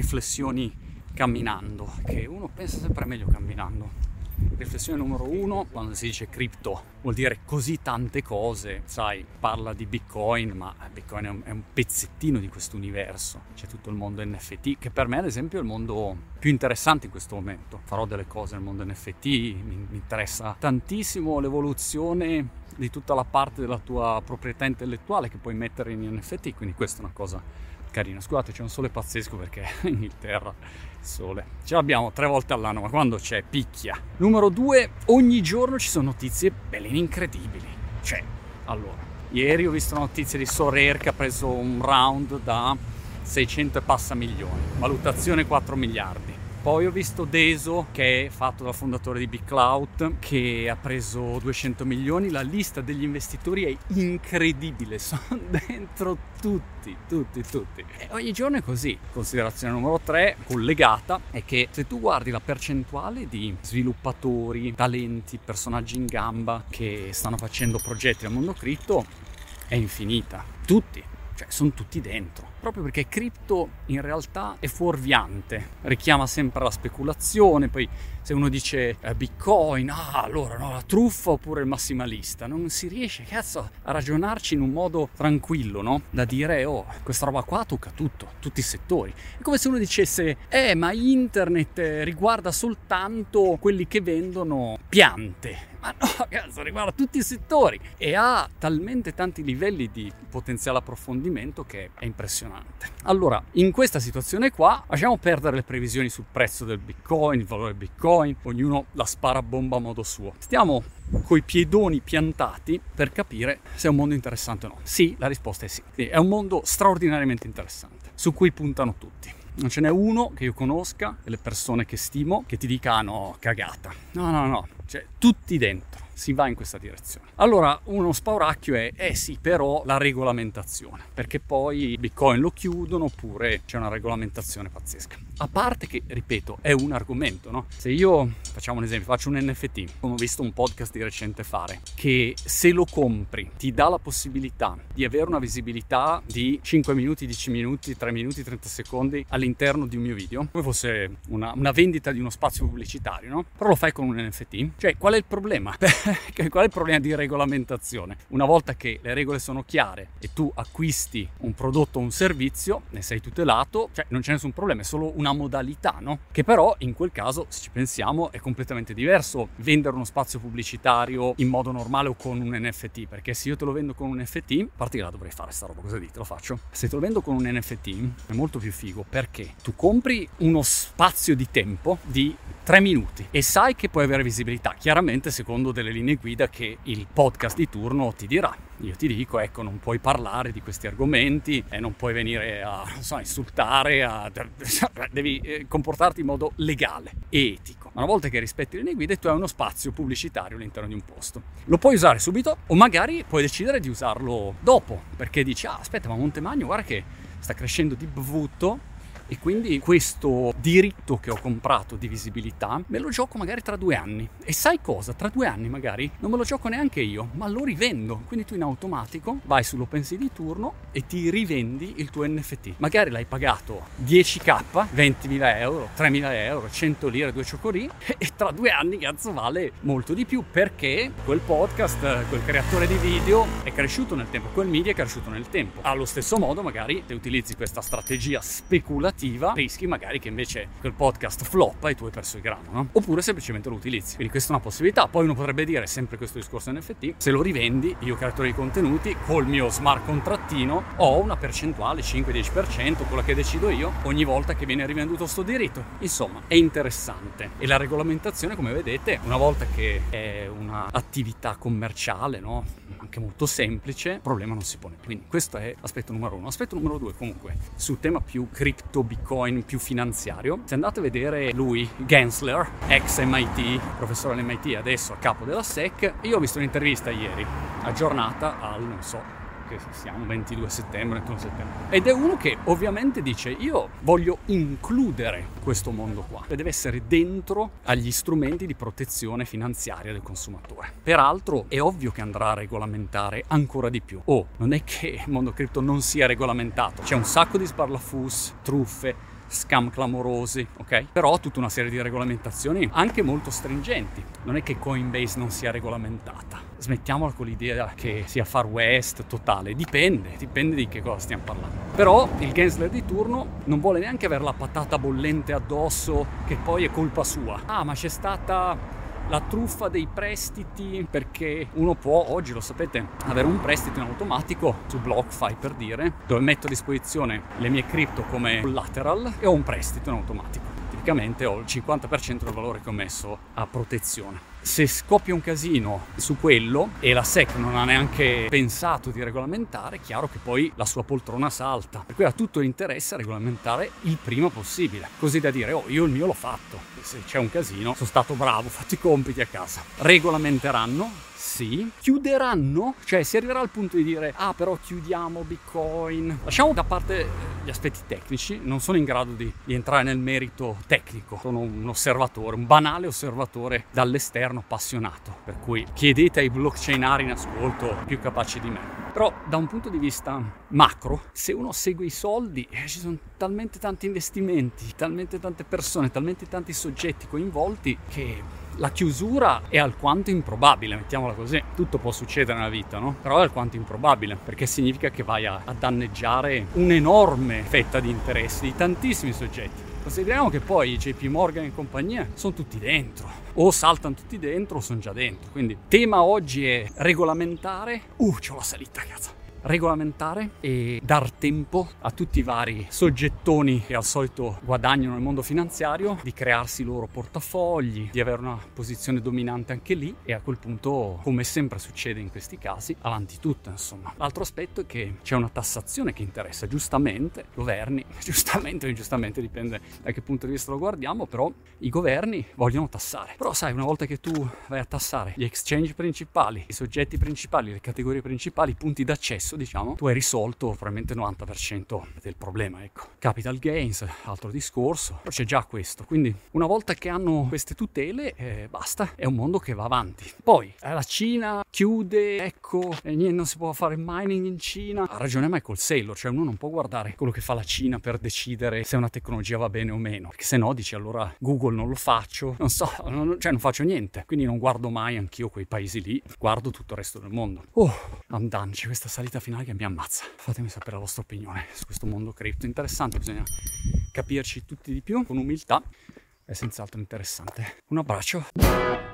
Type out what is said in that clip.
riflessioni camminando, che uno pensa sempre meglio camminando. Riflessione numero uno, quando si dice cripto, vuol dire così tante cose, sai, parla di Bitcoin, ma Bitcoin è un, pezzettino di questo universo, c'è tutto il mondo NFT, che per me ad esempio è il mondo più interessante in questo momento. Farò delle cose nel mondo NFT, mi, mi interessa tantissimo l'evoluzione di tutta la parte della tua proprietà intellettuale che puoi mettere in NFT, quindi questa è una cosa carina. Scusate, c'è un sole pazzesco perché in Inghilterra il sole. Ce l'abbiamo tre volte all'anno, ma quando c'è picchia. Numero due, ogni giorno ci sono notizie belline incredibili. Cioè, allora, ieri ho visto una notizia di Sorer che ha preso un round da 600 e passa milioni, valutazione 4 miliardi. Poi ho visto Deso, che è fatto dal fondatore di Big Cloud, che ha preso 200 milioni. La lista degli investitori è incredibile, sono dentro tutti, tutti, tutti. E ogni giorno è così. Considerazione numero 3, collegata, è che se tu guardi la percentuale di sviluppatori, talenti, personaggi in gamba che stanno facendo progetti al mondo cripto, è infinita. Tutti, cioè sono tutti dentro proprio perché cripto in realtà è fuorviante, richiama sempre la speculazione, poi se uno dice eh, bitcoin, ah allora no, la truffa oppure il massimalista, non si riesce cazzo a ragionarci in un modo tranquillo, no? Da dire oh questa roba qua tocca tutto, tutti i settori. È come se uno dicesse eh ma internet riguarda soltanto quelli che vendono piante, ma no, cazzo, riguarda tutti i settori e ha talmente tanti livelli di potenziale approfondimento che è impressionante. Allora, in questa situazione qua, lasciamo perdere le previsioni sul prezzo del bitcoin, il valore del bitcoin, ognuno la spara a bomba a modo suo. Stiamo coi piedoni piantati per capire se è un mondo interessante o no. Sì, la risposta è sì. È un mondo straordinariamente interessante, su cui puntano tutti. Non ce n'è uno che io conosca, delle persone che stimo, che ti dica ah, cagata. No, no, no, cioè tutti dentro si va in questa direzione. Allora, uno spauracchio è, eh sì, però la regolamentazione, perché poi Bitcoin lo chiudono oppure c'è una regolamentazione pazzesca. A parte che, ripeto, è un argomento, no? Se io, facciamo un esempio, faccio un NFT, come ho visto un podcast di recente fare, che se lo compri ti dà la possibilità di avere una visibilità di 5 minuti, 10 minuti, 3 minuti, 30 secondi all'interno di un mio video, come fosse una, una vendita di uno spazio pubblicitario, no? Però lo fai con un NFT. Cioè, qual è il problema? qual è il problema di regolamentazione? Una volta che le regole sono chiare e tu acquisti un prodotto o un servizio, ne sei tutelato, cioè non c'è nessun problema, è solo una modalità, no? Che però in quel caso, se ci pensiamo, è completamente diverso vendere uno spazio pubblicitario in modo normale o con un NFT, perché se io te lo vendo con un NFT, a parte che la dovrei fare sta roba, cosa dite? Lo faccio? Se te lo vendo con un NFT è molto più figo perché tu compri uno spazio di tempo di 3 minuti e sai che puoi avere visibilità, chiaramente secondo delle linee guida che il podcast di turno ti dirà. Io ti dico, ecco, non puoi parlare di questi argomenti e non puoi venire a so, insultare, a, devi eh, comportarti in modo legale e etico. Una volta che rispetti le linee guida, tu hai uno spazio pubblicitario all'interno di un posto. Lo puoi usare subito o magari puoi decidere di usarlo dopo, perché dici, ah, aspetta, ma Montemagno, guarda che sta crescendo di brutto e quindi questo diritto che ho comprato di visibilità me lo gioco magari tra due anni. E sai cosa? Tra due anni magari non me lo gioco neanche io, ma lo rivendo. Quindi tu in automatico vai sull'OpenSea di turno e ti rivendi il tuo NFT. Magari l'hai pagato 10k, 20.000 euro, 3.000 euro, 100 lire, due cioccolini e tra due anni cazzo vale molto di più perché quel podcast, quel creatore di video è cresciuto nel tempo, quel media è cresciuto nel tempo. Allo stesso modo magari se utilizzi questa strategia speculativa negativa, rischi magari che invece quel podcast floppa e tu hai perso il grano, no? Oppure semplicemente lo utilizzi. Quindi questa è una possibilità. Poi uno potrebbe dire, sempre questo discorso NFT, se lo rivendi, io creatore di contenuti, col mio smart contrattino, ho una percentuale 5-10%, quella che decido io, ogni volta che viene rivenduto sto diritto. Insomma, è interessante. E la regolamentazione, come vedete, una volta che è un'attività commerciale, no? anche molto semplice, il problema non si pone. Quindi questo è l'aspetto numero uno. Aspetto numero due, comunque, sul tema più cripto Bitcoin, più finanziario, se andate a vedere lui, Gensler, ex MIT, professore all'MIT, adesso a capo della SEC, io ho visto un'intervista ieri, aggiornata al, non so, che siamo 22 settembre, 21 settembre. Ed è uno che ovviamente dice io voglio includere questo mondo qua e deve essere dentro agli strumenti di protezione finanziaria del consumatore. Peraltro è ovvio che andrà a regolamentare ancora di più. Oh, non è che il mondo cripto non sia regolamentato, c'è un sacco di sparlafus, truffe, scam clamorosi, ok? Però tutta una serie di regolamentazioni anche molto stringenti. Non è che Coinbase non sia regolamentata. Smettiamola con l'idea che sia far west totale, dipende, dipende di che cosa stiamo parlando. Però il Gensler di turno non vuole neanche avere la patata bollente addosso che poi è colpa sua. Ah, ma c'è stata la truffa dei prestiti perché uno può oggi lo sapete avere un prestito in automatico su BlockFi per dire dove metto a disposizione le mie cripto come collateral e ho un prestito in automatico. Tipicamente ho il 50% del valore che ho messo a protezione se scoppia un casino su quello e la SEC non ha neanche pensato di regolamentare, è chiaro che poi la sua poltrona salta. Per cui ha tutto l'interesse a regolamentare il prima possibile, così da dire, oh, io il mio l'ho fatto, se c'è un casino sono stato bravo, ho fatto i compiti a casa. Regolamenteranno, sì. Chiuderanno? Cioè si arriverà al punto di dire ah però chiudiamo Bitcoin. Lasciamo da parte gli aspetti tecnici, non sono in grado di, di entrare nel merito tecnico, sono un osservatore, un banale osservatore dall'esterno appassionato, per cui chiedete ai blockchainari in ascolto più capaci di me. Però da un punto di vista macro, se uno segue i soldi, eh, ci sono talmente tanti investimenti, talmente tante persone, talmente tanti soggetti coinvolti che la chiusura è alquanto improbabile, mettiamola così. Tutto può succedere nella vita, no? Però è alquanto improbabile, perché significa che vai a, a danneggiare un'enorme fetta di interessi di tantissimi soggetti. Consideriamo che poi JP Morgan e compagnia sono tutti dentro, o saltano tutti dentro o sono già dentro. Quindi tema oggi è regolamentare. Uh, c'ho la salita, cazzo regolamentare e dar tempo a tutti i vari soggettoni che al solito guadagnano nel mondo finanziario di crearsi i loro portafogli, di avere una posizione dominante anche lì e a quel punto, come sempre succede in questi casi, avanti tutto insomma. L'altro aspetto è che c'è una tassazione che interessa giustamente i governi, giustamente o ingiustamente dipende da che punto di vista lo guardiamo, però i governi vogliono tassare. Però sai, una volta che tu vai a tassare gli exchange principali, i soggetti principali, le categorie principali, i punti d'accesso, adesso diciamo. Tu hai risolto probabilmente il 90% del problema ecco. Capital gains altro discorso. Però c'è già questo. Quindi una volta che hanno queste tutele eh, basta. È un mondo che va avanti. Poi la Cina chiude ecco e niente, non si può fare mining in Cina ha ragione Michael Saylor cioè uno non può guardare quello che fa la Cina per decidere se una tecnologia va bene o meno perché se no dici allora Google non lo faccio non so non, cioè non faccio niente quindi non guardo mai anch'io quei paesi lì guardo tutto il resto del mondo oh c'è questa salita finale che mi ammazza. Fatemi sapere la vostra opinione su questo mondo cripto. Interessante, bisogna capirci tutti di più con umiltà. È senz'altro interessante. Un abbraccio.